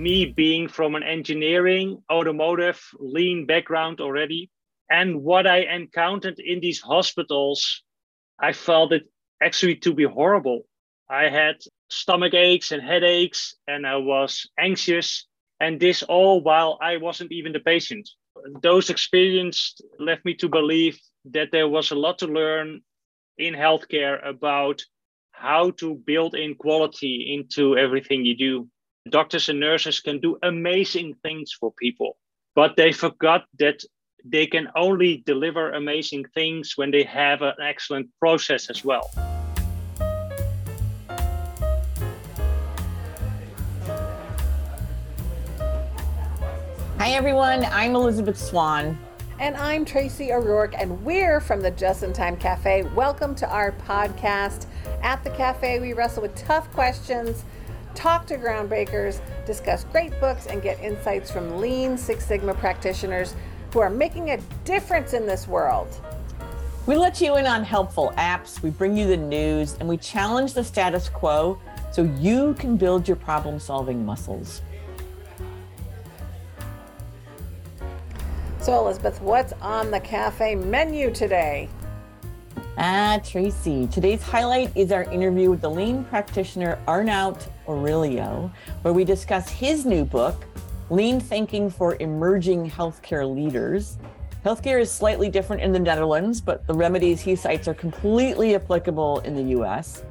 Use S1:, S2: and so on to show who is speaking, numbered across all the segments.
S1: me being from an engineering, automotive, lean background already, and what I encountered in these hospitals, I felt it actually to be horrible. I had stomach aches and headaches, and I was anxious, and this all while I wasn't even the patient. Those experiences left me to believe that there was a lot to learn in healthcare about how to build in quality into everything you do. Doctors and nurses can do amazing things for people, but they forgot that they can only deliver amazing things when they have an excellent process as well.
S2: Hi, everyone. I'm Elisabeth Swan.
S3: And I'm Tracy O'Rourke, and we're from the Just in Time Cafe. Welcome to our podcast. At the cafe, we wrestle with tough questions, talk to groundbreakers, discuss great books, and get insights from lean Six Sigma practitioners who are making a difference in this world.
S2: We let you in on helpful apps, we bring you the news, and we challenge the status quo so you can build your problem solving muscles.
S3: So, Elizabeth, what's on the cafe menu today?
S2: Ah, Tracy. Today's highlight is our interview with the lean practitioner Arnout Orelio, where we discuss his new book, Lean Thinking for Emerging Healthcare Leaders. Healthcare is slightly different in the Netherlands, but the remedies he cites are completely applicable in the US.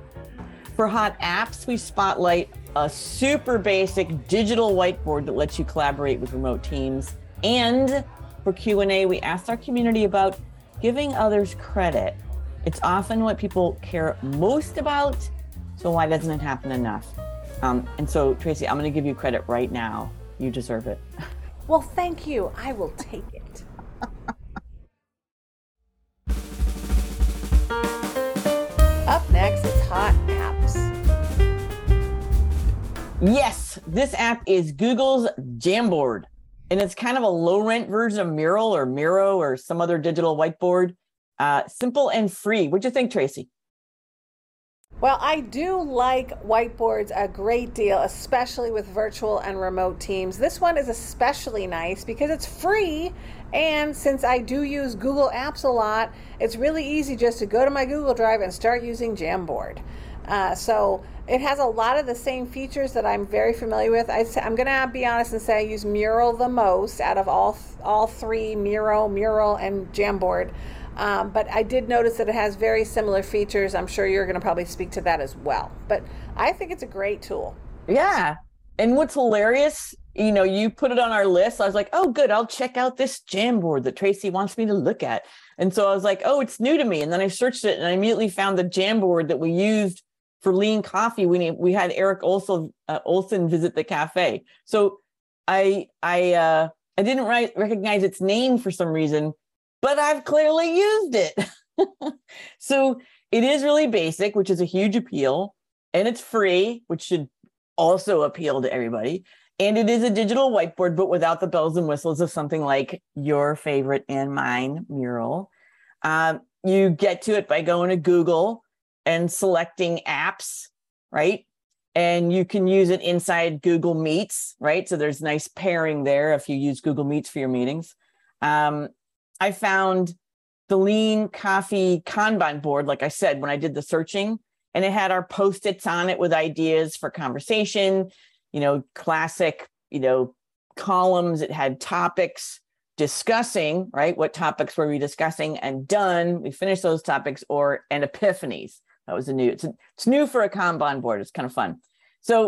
S2: For hot apps, we spotlight a super basic digital whiteboard that lets you collaborate with remote teams and for Q&A, we asked our community about giving others credit. It's often what people care most about, so why doesn't it happen enough? Um, and so, Tracy, I'm going to give you credit right now. You deserve it.
S3: Well, thank you. I will take it. Up next is Hot Apps.
S2: Yes, this app is Google's Jamboard and it's kind of a low rent version of Mural or Miro or some other digital whiteboard. Uh, simple and free. What'd you think, Tracy?
S3: Well, I do like whiteboards a great deal, especially with virtual and remote teams. This one is especially nice because it's free. And since I do use Google Apps a lot, it's really easy just to go to my Google Drive and start using Jamboard. Uh, so it has a lot of the same features that I'm very familiar with. I, am going to be honest and say I use Mural the most out of all all three Miro, Mural, and Jamboard. Um, but I did notice that it has very similar features. I'm sure you're going to probably speak to that as well. But I think it's a great tool.
S2: Yeah. And what's hilarious, you know, you put it on our list. I was like, oh, good. I'll check out this Jamboard that Tracy wants me to look at. And so I was like, oh, it's new to me. And then I searched it and I immediately found the Jamboard that we used for lean coffee we we had eric olson uh, olson visit the cafe so i i uh i didn't write, recognize its name for some reason but i've clearly used it so it is really basic which is a huge appeal and it's free which should also appeal to everybody and it is a digital whiteboard but without the bells and whistles of something like your favorite and mine mural um, you get to it by going to google and selecting apps, right? And you can use it inside Google Meets, right? So there's nice pairing there if you use Google Meets for your meetings. Um, I found the lean coffee Kanban board, like I said, when I did the searching, and it had our post-its on it with ideas for conversation, you know, classic, you know, columns. It had topics discussing, right? What topics were we discussing and done? We finished those topics or and epiphanies. That was a new. It's, a, it's new for a Kanban board. It's kind of fun. So,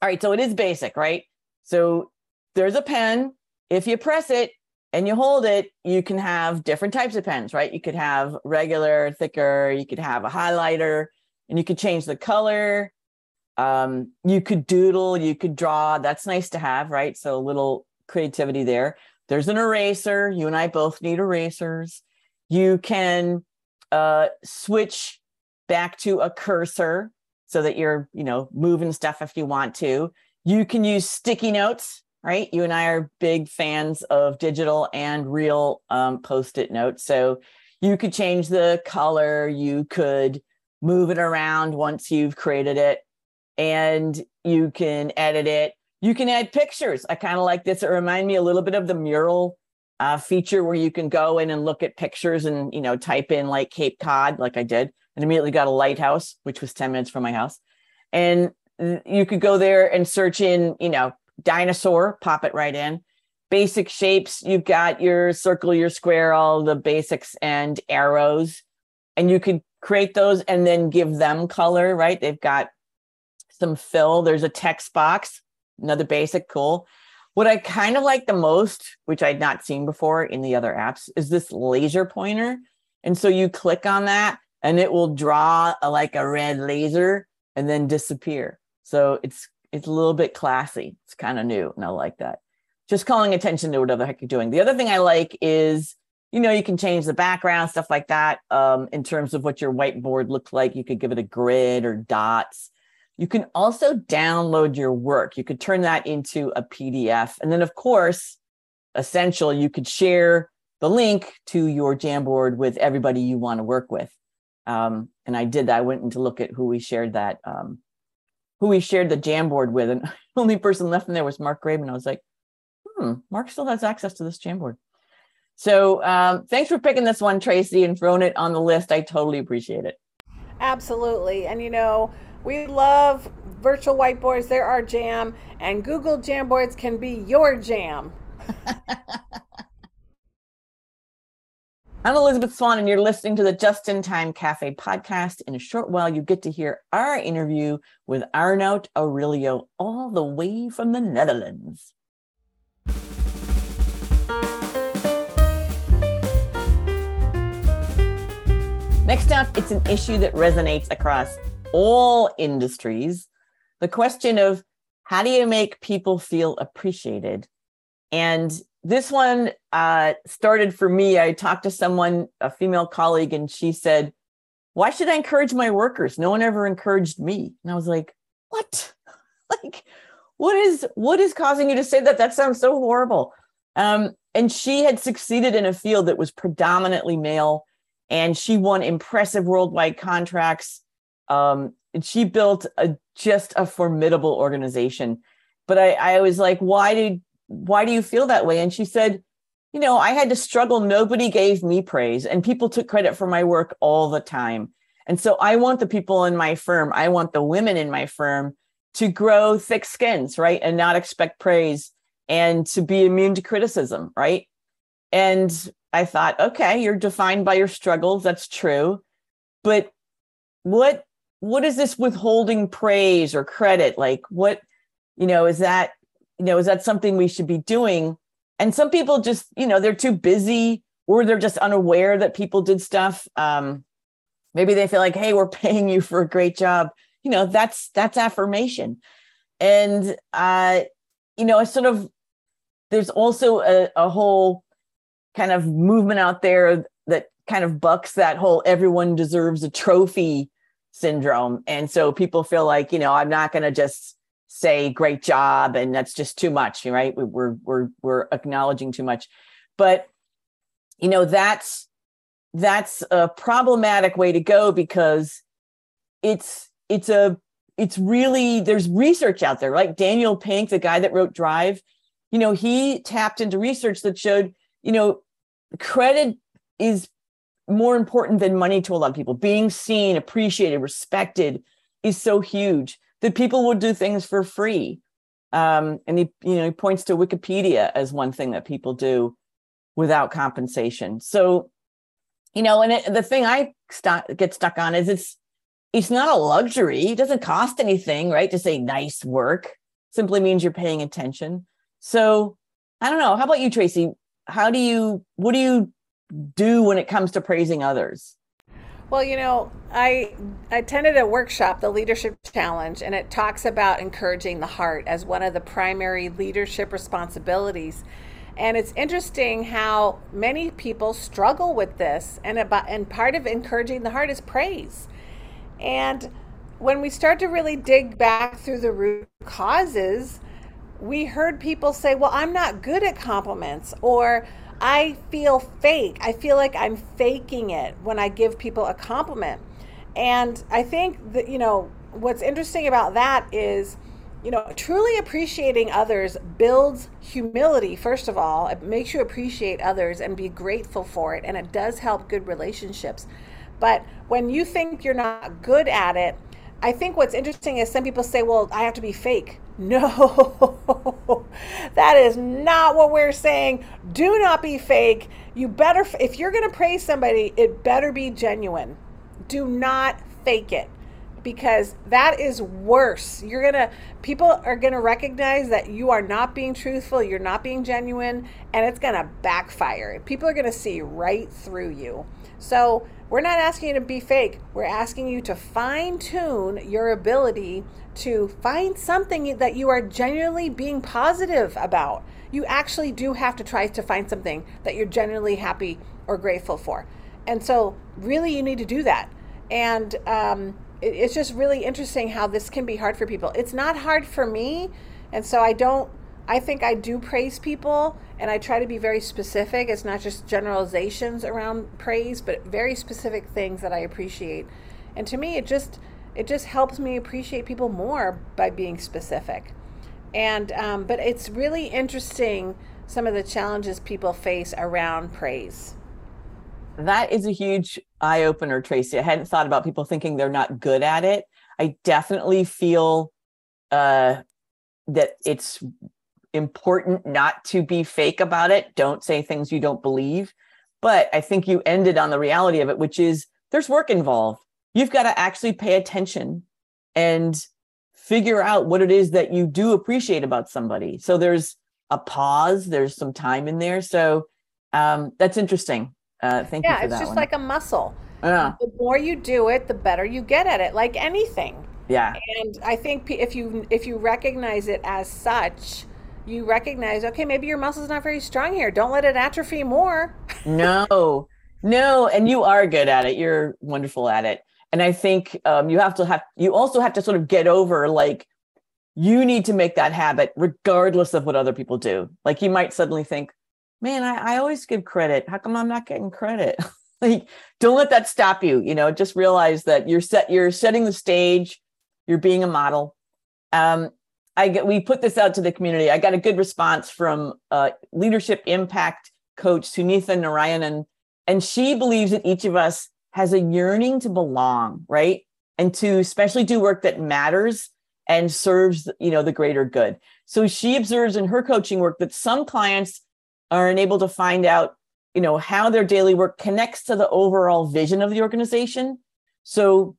S2: all right. So it is basic, right? So there's a pen. If you press it and you hold it, you can have different types of pens, right? You could have regular, thicker. You could have a highlighter, and you could change the color. Um, you could doodle. You could draw. That's nice to have, right? So a little creativity there. There's an eraser. You and I both need erasers. You can uh, switch back to a cursor so that you're, you know, moving stuff if you want to. You can use sticky notes, right? You and I are big fans of digital and real um, post it notes. So you could change the color, you could move it around once you've created it, and you can edit it. You can add pictures. I kind of like this. It reminds me a little bit of the mural uh, feature where you can go in and look at pictures and you know type in like Cape Cod, like I did, and immediately got a lighthouse, which was ten minutes from my house, and you could go there and search in you know dinosaur, pop it right in. Basic shapes. You've got your circle, your square, all the basics and arrows, and you could create those and then give them color. Right? They've got some fill. There's a text box, another basic, cool what I kind of like the most, which I'd not seen before in the other apps, is this laser pointer. And so you click on that and it will draw a, like a red laser and then disappear. So it's it's a little bit classy. It's kind of new and I like that. Just calling attention to whatever the heck you're doing. The other thing I like is, you know, you can change the background, stuff like that. Um, in terms of what your whiteboard looks like, you could give it a grid or dots. You can also download your work. You could turn that into a PDF. And then, of course, essential, you could share the link to your Jamboard with everybody you want to work with. Um, and I did that. I went in to look at who we shared that, um, who we shared the Jamboard with. And the only person left in there was Mark Graban. I was like, hmm, Mark still has access to this Jamboard. So um, thanks for picking this one, Tracy, and throwing it on the list. I totally appreciate it.
S3: Absolutely. And you know, we love virtual whiteboards. They're our jam, and Google Jamboards can be your jam.
S2: I'm Elisabeth Swan, and you're listening to the Just in Time Cafe podcast. In a short while, you get to hear our interview with Arnout Orelio, all the way from the Netherlands. Next up, it's an issue that resonates across all industries the question of how do you make people feel appreciated and this one uh, started for me. I talked to someone a female colleague and she said why should i encourage my workers? No one ever encouraged me. And i was like what? Like what is what is causing you to say that? That sounds so horrible. Um, and she had succeeded in a field that was predominantly male and she won impressive worldwide contracts. Um, and she built a just a formidable organization. But I, I was like, why did why do you feel that way? And she said, you know, I had to struggle. Nobody gave me praise, and people took credit for my work all the time. And so I want the people in my firm, I want the women in my firm to grow thick skins, right? And not expect praise and to be immune to criticism, right? And I thought, okay, you're defined by your struggles. That's true. But what what is this withholding praise or credit like what you know is that you know is that something we should be doing? And some people just you know they're too busy or they're just unaware that people did stuff. Um maybe they feel like hey we're paying you for a great job. You know that's that's affirmation. And uh you know it's sort of there's also a, a whole kind of movement out there that kind of bucks that whole everyone deserves a trophy syndrome. And so people feel like, you know, I'm not going to just say great job and that's just too much, right? We're we're we're acknowledging too much. But you know, that's that's a problematic way to go because it's it's a it's really there's research out there like daniel pink the guy that wrote drive you know he tapped into research that showed you know credit is more important than money to a lot of people. Being seen, appreciated, respected is so huge that people will do things for free. Um, and he, you know, he points to Wikipedia as one thing that people do without compensation. So, you know, and it, the thing I st- get stuck on is it's it's not a luxury. It doesn't cost anything, right? To say nice work simply means you're paying attention. So, I don't know. How about you, Tracy? How do you? What do you do when it comes to praising others?
S3: Well, you know, I attended a workshop, the Leadership Challenge, and it talks about encouraging the heart as one of the primary leadership responsibilities. And it's interesting how many people struggle with this, and about and part of encouraging the heart is praise. And when we start to really dig back through the root causes, we heard people say, "Well, I'm not good at compliments," or I feel fake. I feel like I'm faking it when I give people a compliment. And I think that, you know, what's interesting about that is you know, truly appreciating others builds humility, first of all. It makes you appreciate others and be grateful for it. And it does help good relationships. But when you think you're not good at it, I think what's interesting is some people say, well, I have to be fake. No, that is not what we're saying. Do not be fake. You better, if you're going to praise somebody, it better be genuine. Do not fake it because that is worse. You're going to, people are going to recognize that you are not being truthful, you're not being genuine, and it's going to backfire. People are going to see right through you. So, we're not asking you to be fake. We're asking you to fine tune your ability to find something that you are genuinely being positive about. You actually do have to try to find something that you're genuinely happy or grateful for. And so, really, you need to do that. And um, it, it's just really interesting how this can be hard for people. It's not hard for me. And so, I don't I think I do praise people and I try to be very specific. It's not just generalizations around praise, but very specific things that I appreciate. And to me, it just it just helps me appreciate people more by being specific. And um, but it's really interesting some of the challenges people face around praise.
S2: That is a huge eye opener, Tracy. I hadn't thought about people thinking they're not good at it. I definitely feel uh, that it's important not to be fake about it. Don't say things you don't believe. But I think you ended on the reality of it, which is there's work involved. You've got to actually pay attention and figure out what it is that you do appreciate about somebody. So there's a pause, there's some time in there. So um, that's interesting. Uh, thank
S3: yeah,
S2: you.
S3: Yeah, it's just
S2: one.
S3: like a muscle.
S2: Yeah.
S3: The more you do it, the better you get at it, like anything.
S2: Yeah.
S3: And I think if you if you recognize it as such, you recognize, okay, maybe your muscle's not very strong here. Don't let it atrophy more.
S2: no, no. And you are good at it. You're wonderful at it. And I think um, you have to have, you also have to sort of get over like, you need to make that habit regardless of what other people do. Like you might suddenly think, man, I, I always give credit. How come I'm not getting credit? like, don't let that stop you. You know, just realize that you're set, you're setting the stage, you're being a model. Um, I get, we put this out to the community. I got a good response from uh, leadership impact coach Sunitha Narayanan, and she believes that each of us has a yearning to belong, right, and to especially do work that matters and serves you know the greater good. So she observes in her coaching work that some clients are unable to find out you know how their daily work connects to the overall vision of the organization. So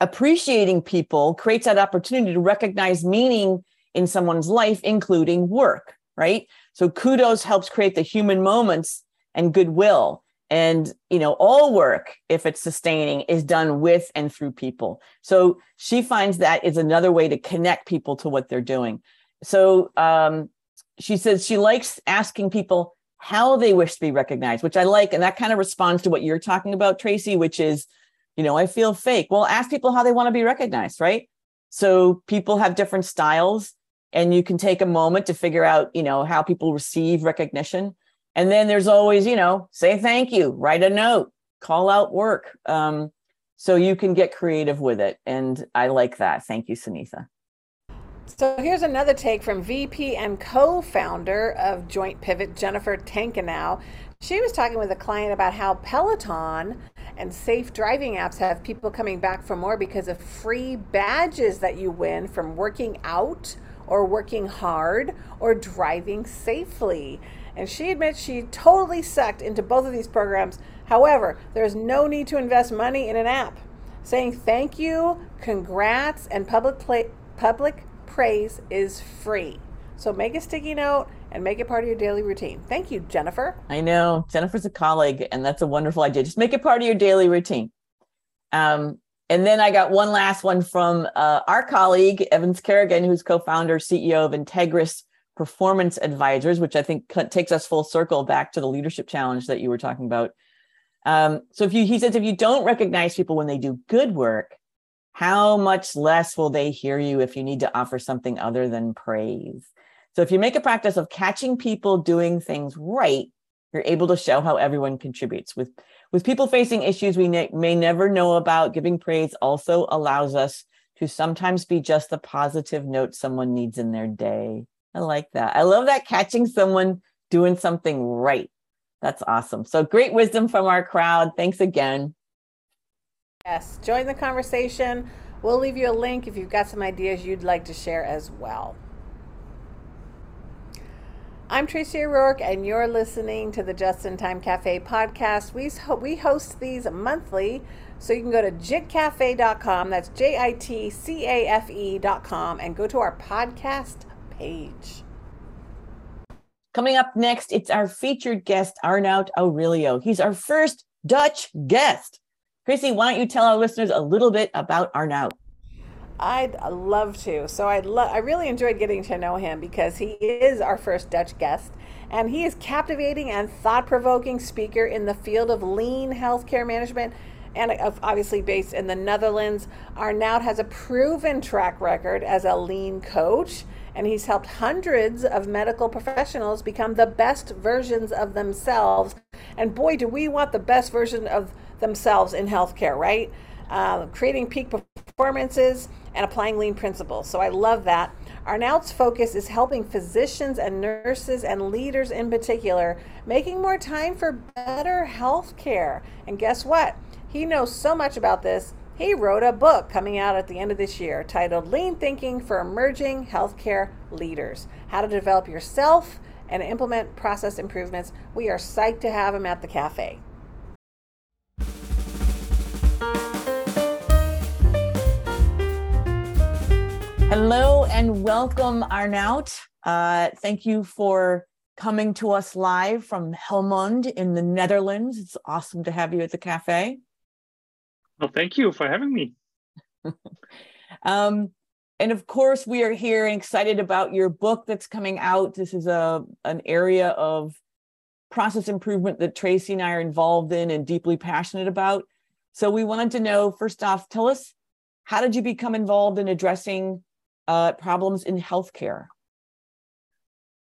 S2: appreciating people creates that opportunity to recognize meaning in someone's life, including work, right? So kudos helps create the human moments and goodwill. And, you know, all work, if it's sustaining, is done with and through people. So she finds that is another way to connect people to what they're doing. So um, she says she likes asking people how they wish to be recognized, which I like. And that kind of responds to what you're talking about, Tracy, which is you know, I feel fake. Well, ask people how they want to be recognized, right? So people have different styles and you can take a moment to figure out, you know, how people receive recognition. And then there's always, you know, say thank you, write a note, call out work. Um, so you can get creative with it. And I like that. Thank you, Sunitha.
S3: So here's another take from VP and co-founder of Joint Pivot, Jennifer Tankenow. She was talking with a client about how Peloton and safe driving apps have people coming back for more because of free badges that you win from working out or working hard or driving safely. And she admits she totally sucked into both of these programs. However, there's no need to invest money in an app. Saying thank you, congrats, and public play, public praise is free. So make a sticky note and make it part of your daily routine. Thank you, Jennifer.
S2: I know Jennifer's a colleague, and that's a wonderful idea. Just make it part of your daily routine. Um, and then I got one last one from uh, our colleague, Evans Kerrigan, who's co founder, CEO of Integris Performance Advisors, which I think takes us full circle back to the leadership challenge that you were talking about. Um, so if you, he says, if you don't recognize people when they do good work, how much less will they hear you if you need to offer something other than praise? So if you make a practice of catching people doing things right, you're able to show how everyone contributes. With with people facing issues we ne- may never know about, giving praise also allows us to sometimes be just the positive note someone needs in their day. I like that. I love that catching someone doing something right. That's awesome. So great wisdom from our crowd. Thanks again.
S3: Yes, join the conversation. We'll leave you a link if you've got some ideas you'd like to share as well. I'm Tracy O'Rourke, and you're listening to the Just in Time Cafe podcast. We, we host these monthly, so you can go to jitcafe.com, that's J I T C A F E.com, and go to our podcast page.
S2: Coming up next, it's our featured guest, Arnout Orelio. He's our first Dutch guest. Chrissy, why don't you tell our listeners a little bit about Arnout?
S3: I'd love to. So I lo- I really enjoyed getting to know him because he is our first Dutch guest and he is captivating and thought-provoking speaker in the field of lean healthcare management and obviously based in the Netherlands. Arnout has a proven track record as a lean coach and he's helped hundreds of medical professionals become the best versions of themselves. And boy, do we want the best version of themselves in healthcare, right? Uh, creating peak performances and applying lean principles. So I love that. Arnout's focus is helping physicians and nurses and leaders in particular making more time for better health care. And guess what? He knows so much about this. He wrote a book coming out at the end of this year titled Lean Thinking for Emerging Healthcare Leaders How to Develop Yourself and Implement Process Improvements. We are psyched to have him at the cafe.
S2: Hello and welcome, Arnout. Uh, thank you for coming to us live from Helmond in the Netherlands. It's awesome to have you at the cafe.
S1: Well, thank you for having me.
S2: um, and of course, we are here and excited about your book that's coming out. This is a an area of process improvement that Tracy and I are involved in and deeply passionate about. So we wanted to know first off, tell us how did you become involved in addressing uh, problems in healthcare?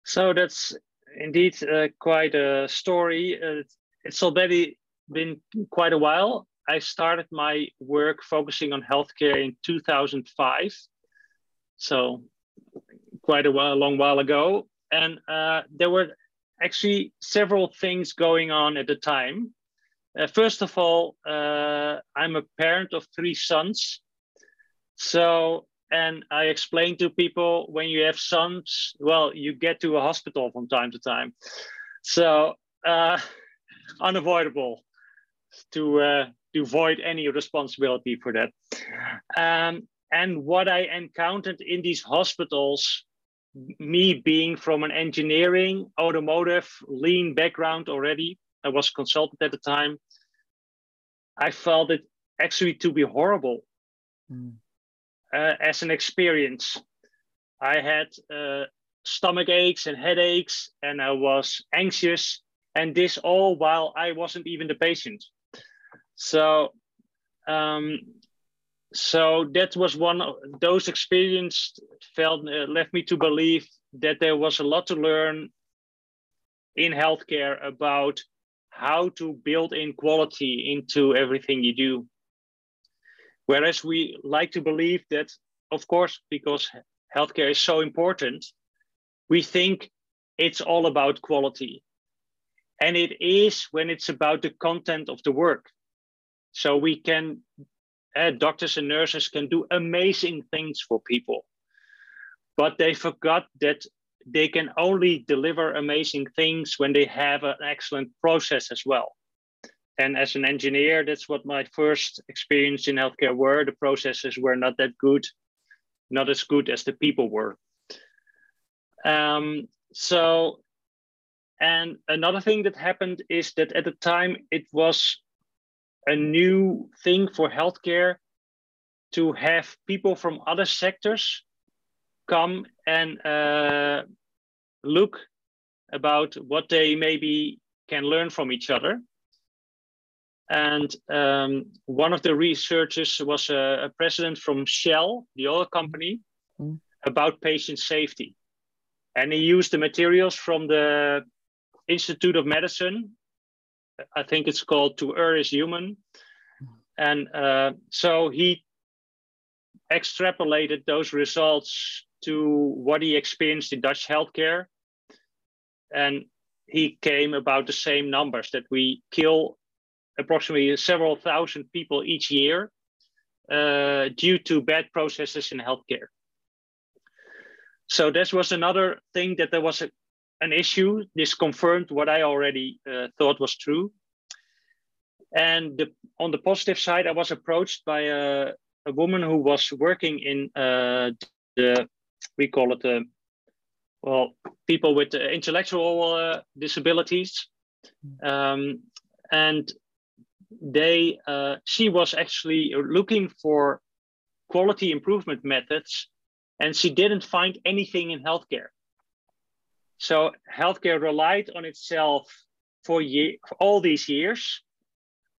S1: So that's indeed uh, quite a story. Uh, it's already been quite a while. I started my work focusing on healthcare in 2005. So quite a, while, a long while ago. And uh, there were actually several things going on at the time. Uh, first of all, uh, I'm a parent of three sons. So and I explain to people when you have sons, well, you get to a hospital from time to time. So uh, unavoidable to uh, to avoid any responsibility for that. Um, and what I encountered in these hospitals, me being from an engineering, automotive, lean background already, I was consultant at the time. I felt it actually to be horrible. Mm uh, as an experience. I had uh, stomach aches and headaches, and I was anxious, and this all while I wasn't even the patient. So, um, so that was one of those experiences felt uh, left me to believe that there was a lot to learn in healthcare about how to build in quality into everything you do. Whereas we like to believe that, of course, because healthcare is so important, we think it's all about quality. And it is when it's about the content of the work. So we can, uh, doctors and nurses can do amazing things for people. But they forgot that they can only deliver amazing things when they have an excellent process as well. And as an engineer, that's what my first experience in healthcare were. The processes were not that good, not as good as the people were. Um, so, and another thing that happened is that at the time it was a new thing for healthcare to have people from other sectors come and uh, look about what they maybe can learn from each other and um, one of the researchers was a, a, president from Shell, the oil company, mm. about patient safety. And he used the materials from the Institute of Medicine. I think it's called To Err is Human. And uh, so he extrapolated those results to what he experienced in Dutch healthcare. And he came about the same numbers that we kill approximately several thousand people each year uh, due to bad processes in healthcare. So this was another thing that there was a, an issue. This confirmed what I already uh, thought was true. And the, on the positive side, I was approached by a, a woman who was working in uh, the, we call it the, well, people with intellectual uh, disabilities. Um, and they, uh, she was actually looking for quality improvement methods and she didn't find anything in healthcare. So healthcare relied on itself for, year, for all these years,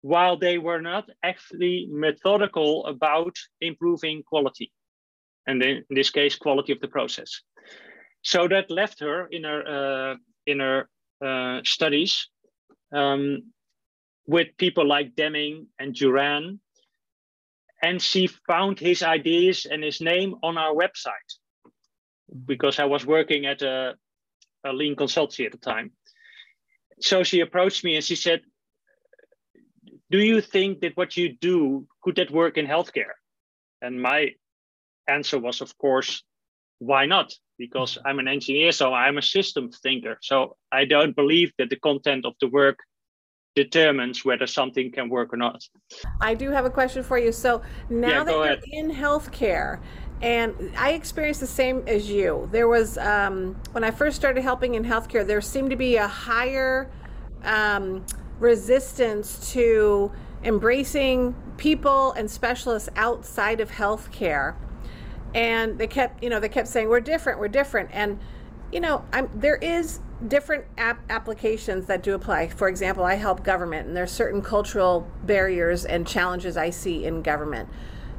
S1: while they were not actually methodical about improving quality, and in this case, quality of the process. So that left her in her uh, in her uh, studies um, with people like Deming and Juran, and she found his ideas and his name on our website because I was working at a, a lean consultancy at the time. So she approached me and she said, Do you think that what you do could that work in healthcare? And my answer was, of course, why not? Because mm-hmm. I'm an engineer, so I'm a system thinker. So I don't believe that the content of the work determines whether something can work or not.
S3: I do have a question for you. So now yeah, that you're ahead. in healthcare, and I experienced the same as you. There was um, when I first started helping in healthcare, there seemed to be a higher um, resistance to embracing people and specialists outside of healthcare, and they kept, you know, they kept saying we're different, we're different, and you know, I'm, there is different app applications that do apply. For example, I help government, and there's certain cultural barriers and challenges I see in government.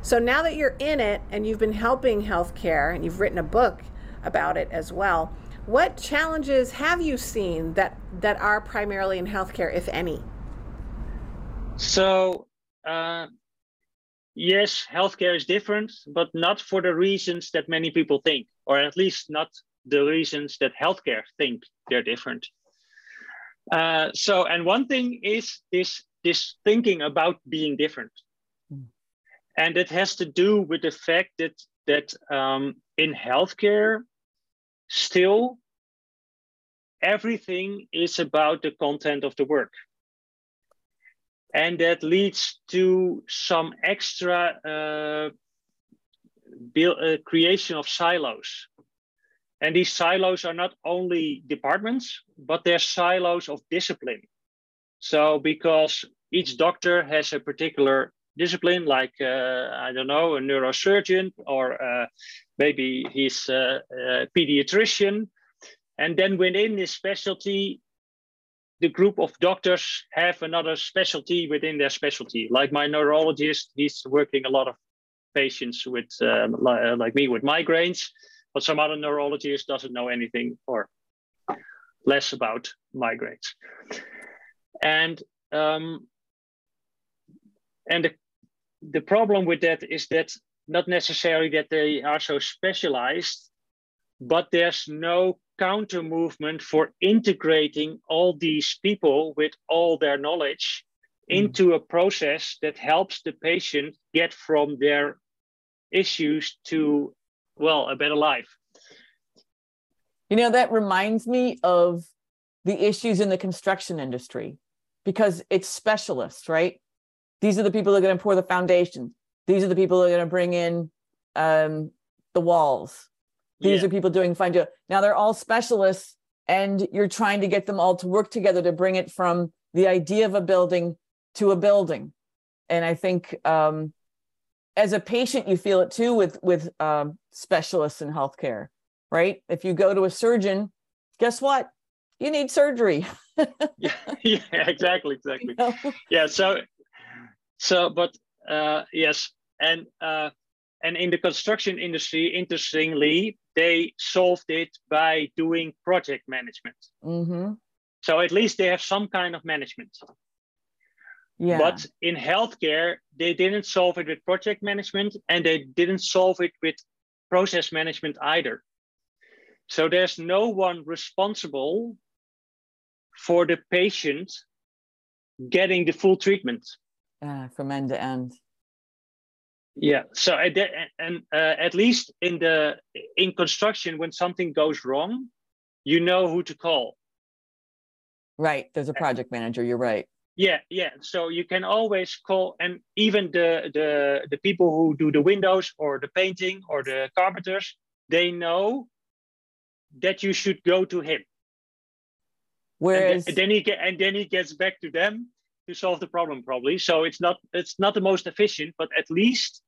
S3: So now that you're in it and you've been helping healthcare and you've written a book about it as well, what challenges have you seen that that are primarily in healthcare, if any?
S1: So. Uh, yes, healthcare is different, but not for the reasons that many people think, or at least not the reasons that healthcare think they're different. Uh, so, and one thing is this this thinking about being different. And it has to do with the fact that that um, in healthcare, still everything is about the content of the work, and that leads to some extra uh, build, uh, creation of silos and these silos are not only departments, but they're silos of discipline. So, because each doctor has a particular discipline, like, uh, I don't know, a neurosurgeon, or uh, maybe he's a, a pediatrician. And then within this specialty, the group of doctors have another specialty within their specialty. Like my neurologist, he's working a lot of patients with, uh, like me, with migraines but some other neurologist doesn't know anything or less about migraines. And um, and the, the problem with that is that not necessarily that they are so specialized, but there's no counter movement for integrating all these people with all their knowledge mm. into a process that helps the patient get from their issues to well a better life
S2: you know that reminds me of the issues in the construction industry because it's specialists right these are the people that are going to pour the foundation these are the people that are going to bring in um, the walls. These yeah. are people doing fine job. Now they're all specialists and you're trying to get them all to work together to bring it from the idea of a building to a building. And i think um, as a patient you feel it too with with um, specialists in healthcare right? If you go to a surgeon guess what? You need surgery.
S1: Yeah, yeah exactly exactly. You know? yeah so so but uh, yes and uh, and in the construction industry interestingly they solved it by doing project management mm-hmm. so at least they have some kind of management
S2: Yeah.
S1: But in healthcare, they didn't solve it with project management and they didn't solve it with process management either. So there's no one responsible for the patient getting the full treatment.
S2: Yeah, from end to end.
S1: Yeah. So at and uh, at least in the in construction, when something goes wrong, you know who to call.
S2: Right. There's a project manager. You're right.
S1: Yeah, yeah. So you can always call, and even the the the people who do the windows or the painting or the carpenters, they know that you should go to him.
S2: Whereas
S1: and then he get, and then he gets back to them to solve the problem probably. So it's not it's not the most efficient, but at least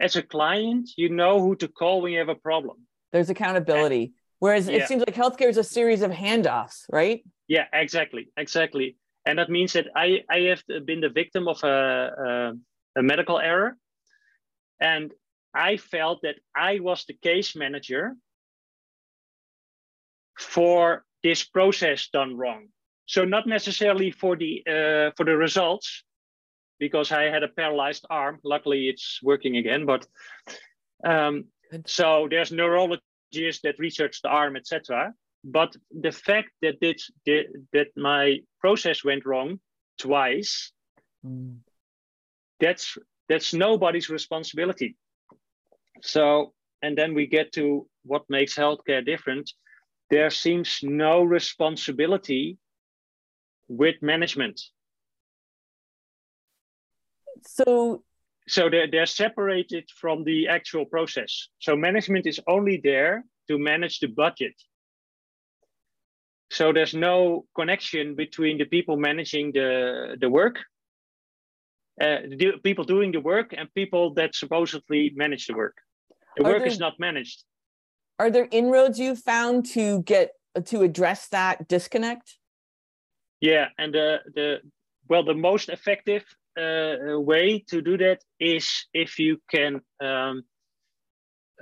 S1: as a client, you know who to call when you have a problem.
S2: There's accountability. Whereas yeah. it seems like healthcare is a series of handoffs, right?
S1: Yeah, exactly, exactly and that means that I, I have been the victim of a, a, a medical error. And I felt that I was the case manager for this process done wrong. So not necessarily for the uh, for the results, because I had a paralyzed arm. Luckily, it's working again. But um, so there's neurologists that research the arm, etc but the fact that this that my process went wrong twice mm. that's that's nobody's responsibility so and then we get to what makes healthcare different there seems no responsibility with management
S2: so
S1: so they're, they're separated from the actual process so management is only there to manage the budget so there's no connection between the people managing the, the work, uh, the people doing the work, and people that supposedly manage the work. The are work there, is not managed.
S2: Are there inroads you found to get to address that disconnect?
S1: Yeah, and the the well, the most effective uh, way to do that is if you can um,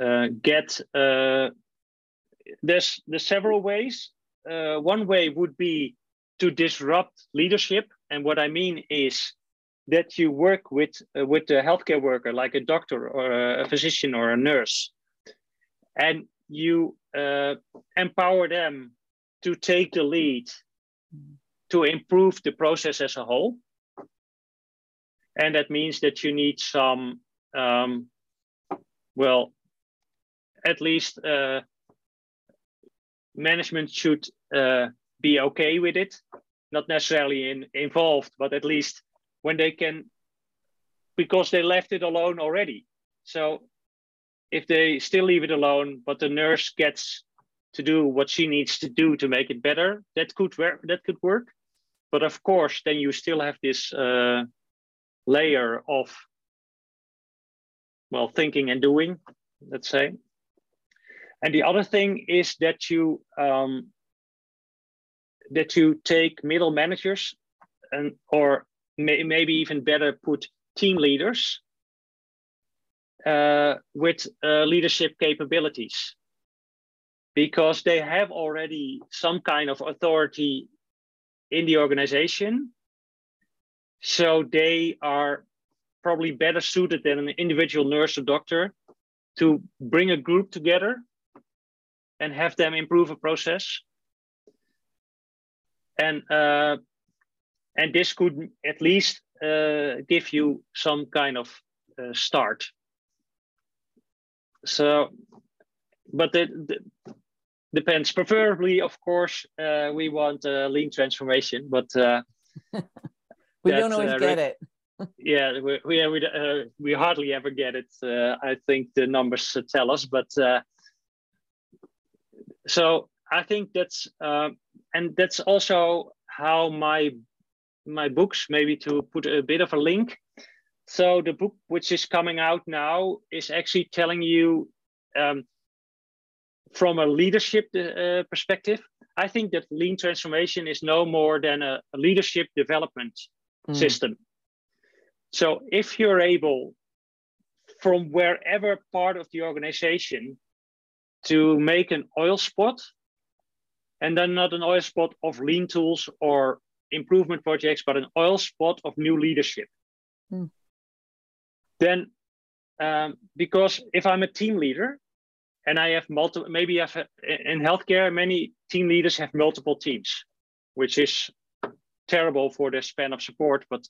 S1: uh, get. Uh, there's there's several ways uh, one way would be to disrupt leadership. And what I mean is that you work with uh, with a healthcare worker, like a doctor or a physician or a nurse, and you uh, empower them to take the lead to improve the process as a whole. And that means that you need some, um, well, at least uh, management should uh, be okay with it, not necessarily in, involved, but at least when they can, because they left it alone already. So if they still leave it alone, but the nurse gets to do what she needs to do to make it better, that could work. That could work. But of course, then you still have this uh, layer of well thinking and doing, let's say. And the other thing is that you um, that you take middle managers and or may, maybe even better put team leaders uh, with uh, leadership capabilities because they have already some kind of authority in the organization so they are probably better suited than an individual nurse or doctor to bring a group together and have them improve a process. And uh, and this could at least uh, give you some kind of uh, start. So, but it, it depends. Preferably, of course, uh, we want a lean transformation, but uh,
S2: we don't always uh, get it.
S1: yeah, we we we, we hardly ever get it. I think the numbers tell us, but so I think that's uh, and that's also how my my books maybe to put a bit of a link. So the book which is coming out now is actually telling you um, from a leadership uh, perspective. I think that lean transformation is no more than a, a leadership development mm. system. So if you're able from wherever part of the organization to make an oil spot and then not an oil spot of lean tools or improvement projects, but an oil spot of new leadership. Hmm. Then, um, because if I'm a team leader and I have multiple, maybe I've, eh, in healthcare, many team leaders have multiple teams, which is terrible for the span of support, but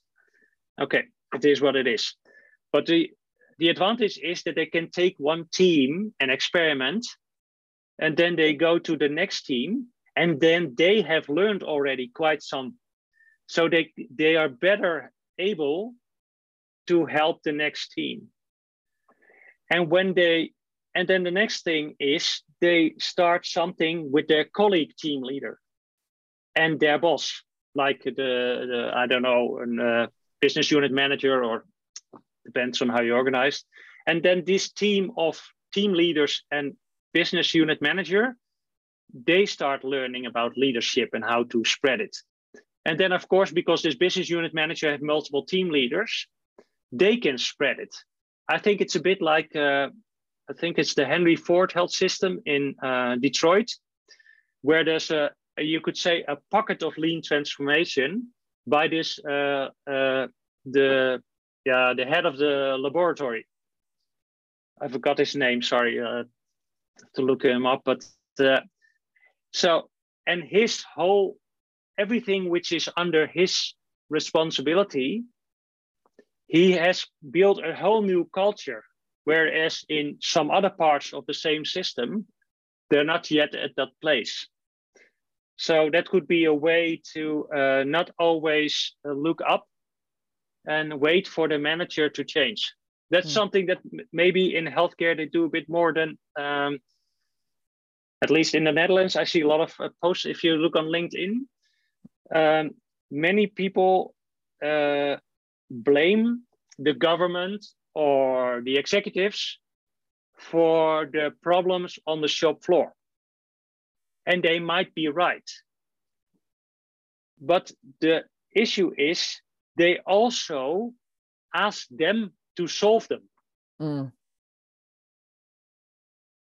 S1: okay, it is what it is. But the, the advantage is that they can take one team and experiment, and then they go to the next team, and then they have learned already quite some so they they are better able to help the next team and when they and then the next thing is they start something with their colleague team leader and their boss like the, the i don't know a uh, business unit manager or depends on how you organize and then this team of team leaders and business unit manager they start learning about leadership and how to spread it and then, of course, because this business unit manager have multiple team leaders, they can spread it. I think it's a bit like uh, I think it's the Henry Ford Health System in uh, Detroit, where there's a you could say a pocket of lean transformation by this uh, uh the yeah the head of the laboratory. I forgot his name. Sorry uh, to look him up, but uh, so and his whole everything which is under his responsibility, he has built a whole new culture. Whereas in some other parts of the same system, they're not yet at that place. So that could be a way to uh, not always uh, look up and wait for the manager to change. That's mm. something that maybe in healthcare they do a bit more than, um, at least in the Netherlands. I see a lot of uh, posts. If you look on LinkedIn, um, many people uh, blame the government or the executives for the problems on the shop floor. And they might be right. But the issue is they also ask them to solve them. Mm.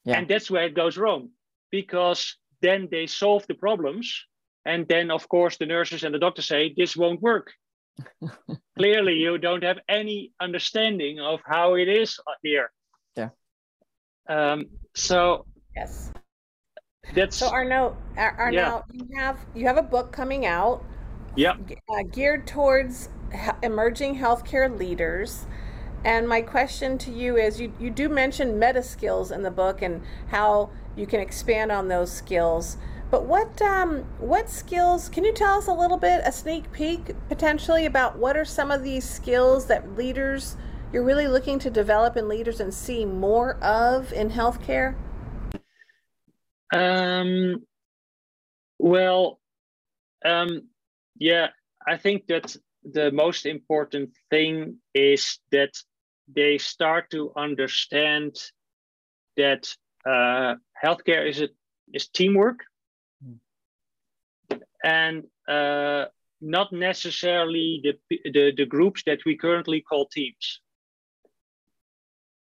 S1: Yeah. And that's where it goes wrong because then they solve the problems and then, of course, the nurses and the doctors say, this won't work. Clearly, you don't have any understanding of how it is here.
S2: Yeah.
S1: Um, so,
S3: yes.
S1: That's
S3: so Arno, Arno, yeah. you have you have a book coming out.
S1: Yeah.
S3: Uh, geared towards emerging healthcare leaders. And my question to you is you, you do mention meta skills in the book and how you can expand on those skills. But what um, what skills can you tell us a little bit, a sneak peek potentially about what are some of these skills that leaders you're really looking to develop in leaders and see more of in healthcare?
S1: Um, well, um, yeah, I think that the most important thing is that they start to understand that uh, healthcare is a is teamwork and uh, not necessarily the, the, the groups that we currently call teams.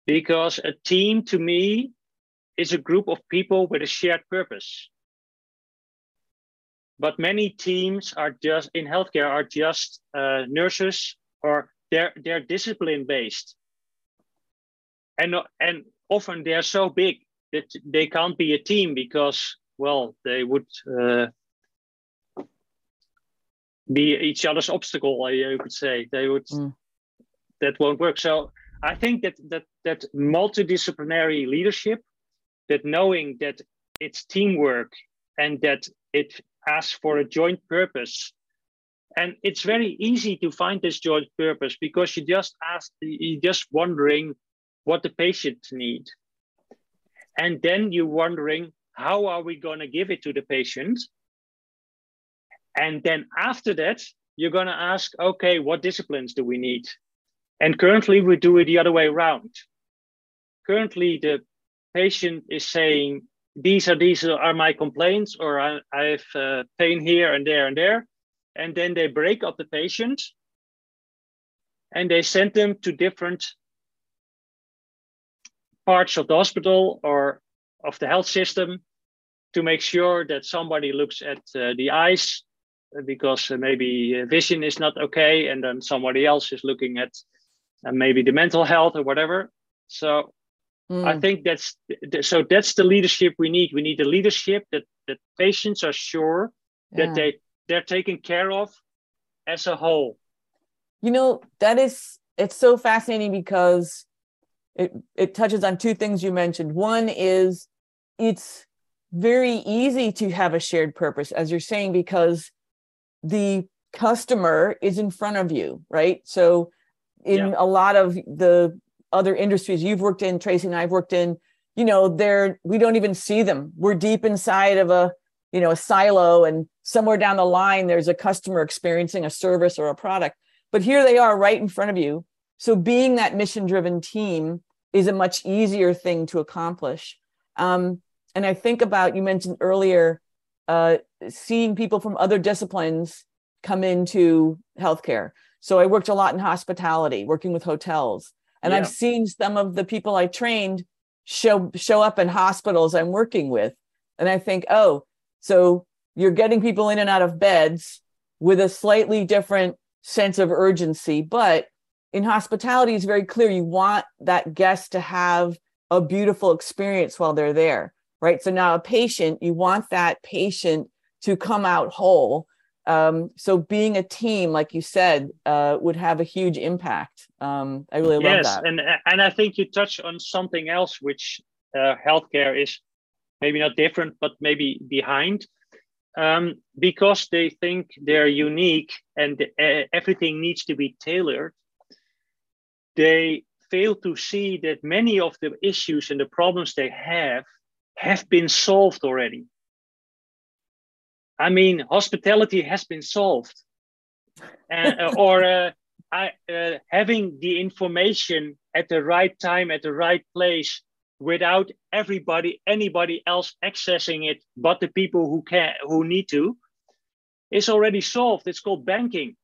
S1: Because a team to me is a group of people with a shared purpose. But many teams are just in healthcare are just uh, nurses or they're they're discipline based, and and often they're so big that they can't be a team because well they would uh, be each other's obstacle, you could say. They would mm. that won't work. So I think that that that multidisciplinary leadership, that knowing that it's teamwork and that it asks for a joint purpose. And it's very easy to find this joint purpose because you just ask, you're just wondering what the patient need. And then you're wondering, how are we going to give it to the patient? And then after that, you're going to ask, okay, what disciplines do we need? And currently, we do it the other way around. Currently, the patient is saying, these are these are my complaints, or I, I have uh, pain here and there and there. And then they break up the patient and they send them to different parts of the hospital or of the health system to make sure that somebody looks at uh, the eyes because maybe vision is not okay, and then somebody else is looking at uh, maybe the mental health or whatever. So mm. I think that's so that's the leadership we need. We need the leadership that that patients are sure yeah. that they they're taken care of as a whole.
S2: You know that is it's so fascinating because it it touches on two things you mentioned. One is it's very easy to have a shared purpose, as you're saying, because the customer is in front of you, right? So, in yeah. a lot of the other industries you've worked in, Tracy and I've worked in, you know, they're we don't even see them. We're deep inside of a you know a silo, and somewhere down the line there's a customer experiencing a service or a product. But here they are, right in front of you. So, being that mission-driven team is a much easier thing to accomplish. Um, and I think about you mentioned earlier uh, seeing people from other disciplines come into healthcare. So I worked a lot in hospitality, working with hotels, and yeah. I've seen some of the people I trained show show up in hospitals I'm working with, and I think, oh, so you're getting people in and out of beds with a slightly different sense of urgency, but in hospitality, it's very clear you want that guest to have a beautiful experience while they're there right? So now a patient, you want that patient to come out whole. Um, so being a team, like you said, uh, would have a huge impact. Um, I really
S1: yes,
S2: love that.
S1: and and I think you touch on something else, which uh, healthcare is maybe not different, but maybe behind, um, because they think they're unique and uh, everything needs to be tailored. They fail to see that many of the issues and the problems they have have been solved already. I mean, hospitality has been solved, uh, or uh, I, uh, having the information at the right time at the right place without everybody, anybody else accessing it, but the people who can, who need to, is already solved. It's called banking.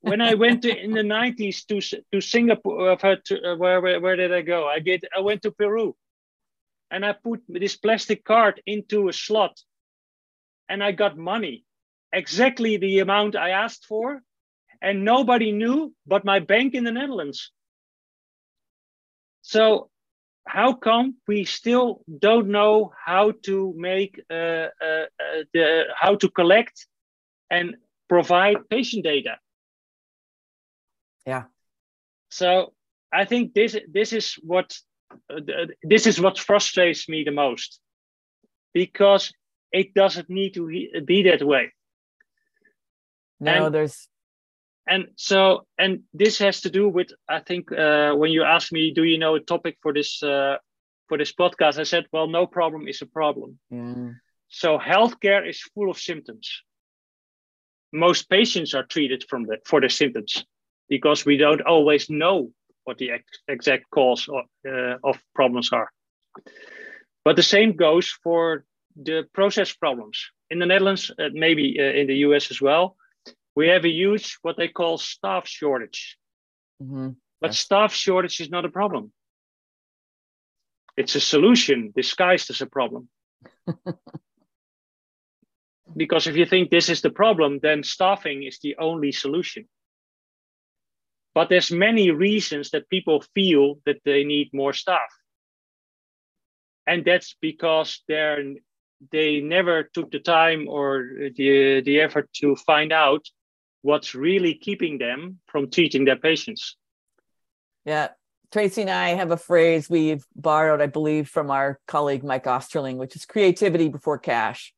S1: when I went to, in the 90s to to Singapore, uh, to, uh, where, where where did I go? I did. I went to Peru and I put this plastic card into a slot and I got money, exactly the amount I asked for. And nobody knew but my bank in the Netherlands. So, how come we still don't know how to make, uh, uh, uh, the, how to collect and provide patient data?
S2: Yeah.
S1: So, I think this this is what this is what frustrates me the most because it doesn't need to be that way
S2: no and, there's
S1: and so and this has to do with i think uh, when you ask me do you know a topic for this uh, for this podcast i said well no problem is a problem
S2: yeah.
S1: so healthcare is full of symptoms most patients are treated from the for the symptoms because we don't always know what the ex- exact cause of, uh, of problems are. But the same goes for the process problems. In the Netherlands, uh, maybe uh, in the US as well, we have a huge what they call staff shortage.
S2: Mm-hmm.
S1: But staff shortage is not a problem. It's a solution disguised as a problem. because if you think this is the problem, then staffing is the only solution but there's many reasons that people feel that they need more staff and that's because they're they never took the time or the, the effort to find out what's really keeping them from treating their patients.
S2: Yeah. Tracy and i have a phrase we've borrowed i believe from our colleague mike osterling which is creativity before cash.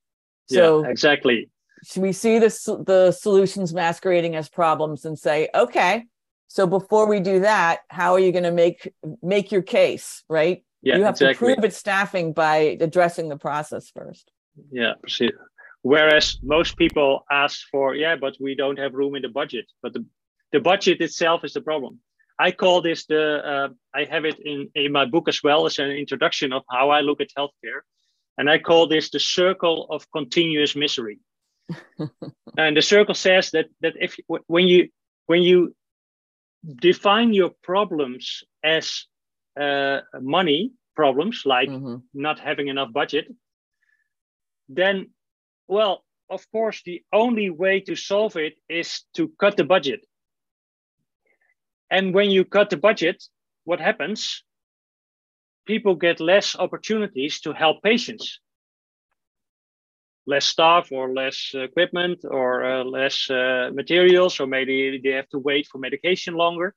S1: So yeah, exactly.
S2: should we see the, the solutions masquerading as problems and say okay so before we do that, how are you going to make make your case, right?
S1: Yeah,
S2: you have
S1: exactly.
S2: to prove it's staffing by addressing the process first.
S1: Yeah, Whereas most people ask for, yeah, but we don't have room in the budget. But the, the budget itself is the problem. I call this the, uh, I have it in, in my book as well as an introduction of how I look at healthcare. And I call this the circle of continuous misery. and the circle says that that if when you when you define your problems as uh, money problems, like mm-hmm. not having enough budget, then, well, of course, the only way to solve it is to cut the budget. And when you cut the budget, what happens? People get less opportunities to help patients. Less staff or less equipment or uh, less uh, materials, or maybe they have to wait for medication longer.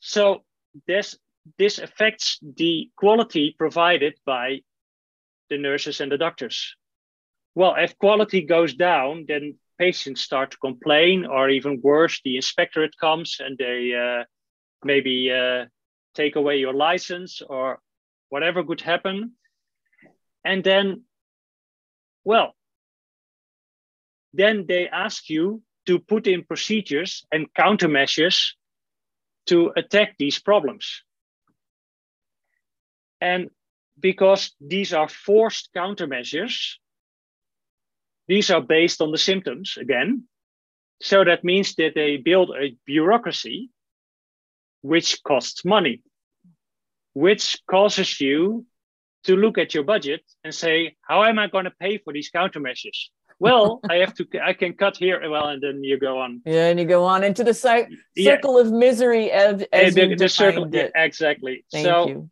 S1: So this, this affects the quality provided by the nurses and the doctors. Well, if quality goes down, then patients start to complain, or even worse, the inspectorate comes and they uh, maybe uh, take away your license or whatever could happen. And then, well, then they ask you to put in procedures and countermeasures to attack these problems. And because these are forced countermeasures, these are based on the symptoms again. So that means that they build a bureaucracy which costs money, which causes you to look at your budget and say, how am I going to pay for these countermeasures? Well, I have to, I can cut here. Well, and then you go on.
S2: Yeah, and you go on into the circle yeah. of misery as, as
S1: the, the circle.
S2: Yeah,
S1: exactly.
S2: Thank
S1: so,
S2: you.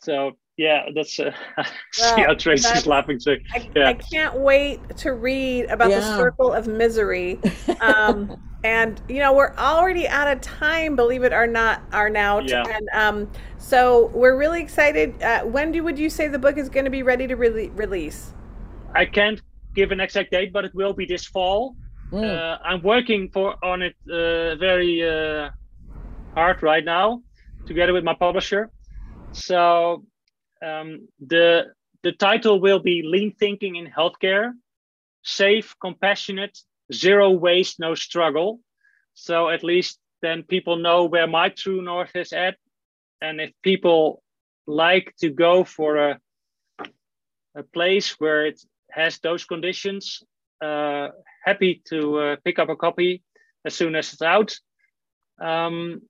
S1: so yeah, that's uh,
S3: Well,
S1: see how Tracy's
S3: that's-
S1: laughing. So
S3: I,
S1: yeah,
S3: I can't wait to read about the circle of misery. Um, and you know we're already out of time, believe it or not, Arnout.
S1: Yeah.
S3: And um, so we're really excited. Uh, when do would you say the book is going to be ready to re- release?
S1: I can't give an exact date, but it will be this fall.
S2: Mm.
S1: Uh, I'm working for on it uh, very uh, hard right now, together with my publisher. So um, the the title will be Lean Thinking in Healthcare: Safe, Compassionate, Zero Waste, No Struggle. So at least then people know where my true north is at, and if people like to go for a a place where it has those conditions, uh, happy to uh, pick up a copy as soon as it's out. Um,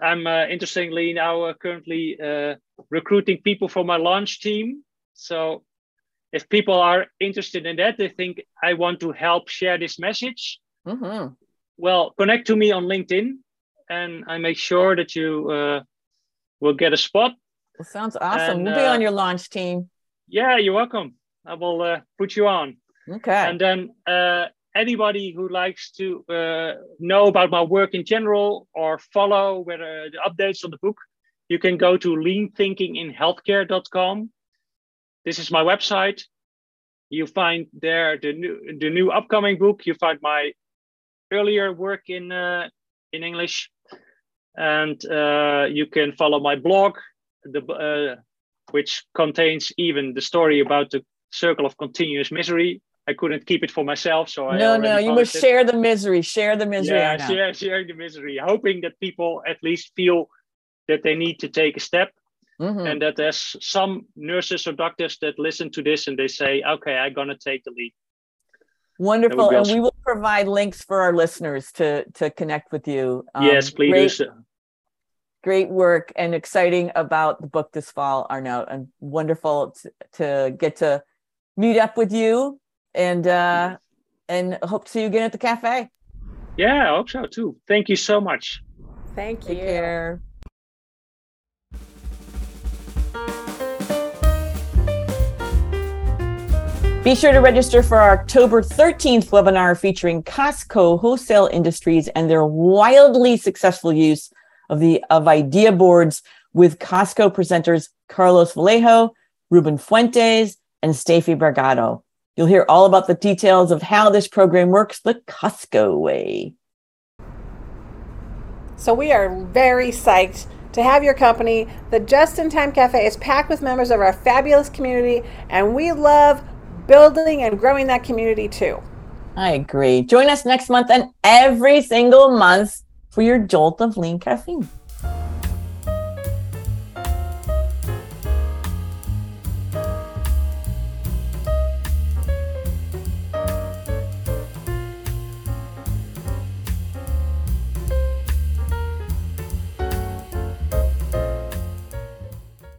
S1: I'm uh, interestingly now uh, currently uh, recruiting people for my launch team. So if people are interested in that, they think I want to help share this message.
S2: Mhm.
S1: Well, connect to me on LinkedIn, and I make sure that you uh, will get a spot.
S2: Well, sounds awesome.
S1: And,
S2: we'll be on your launch team.
S1: Yeah, you're welcome. I will uh, put you on.
S2: Okay.
S1: And then uh, anybody who likes to uh, know about my work in general or follow whether the updates on the book, you can go to leanthinkinginhealthcare.com. This is my website. You find there the new the new upcoming book. You find my earlier work in uh, in English, and uh, you can follow my blog, the uh, which contains even the story about the circle of continuous misery. I couldn't keep it for myself, so I
S2: no, no, you must
S1: it.
S2: share the misery. Share the misery.
S1: Yeah, share, sharing the misery, hoping that people at least feel that they need to take a step,
S2: Mhm.
S1: and that there's some nurses or doctors that listen to this and they say, "Okay, I'm gonna take the lead."
S2: Wonderful. And
S1: awesome.
S2: we will provide links for our listeners to to connect with you. Um,
S1: yes, please
S2: Great,
S1: so.
S2: great work and exciting about the book this fall, Arnout. And wonderful to, to get to meet up with you and uh and hope to see you again at the cafe.
S1: Yeah, I hope so too. Thank you so much.
S3: Thank you.
S2: Take
S3: you.
S2: care. Be sure to register for our October 13th webinar featuring Costco Wholesale Industries and their wildly successful use of the of idea boards with Costco presenters Carlos Vallejo, Ruben Fuentes, and Steffi Bragato. You'll hear all about the details of how this program works the Costco way.
S3: So we are very psyched to have your company. The Just in Time Cafe is packed with members of our fabulous community, and we love building and growing that community too.
S2: I agree. Join us next month and every single month for your jolt of lean caffeine.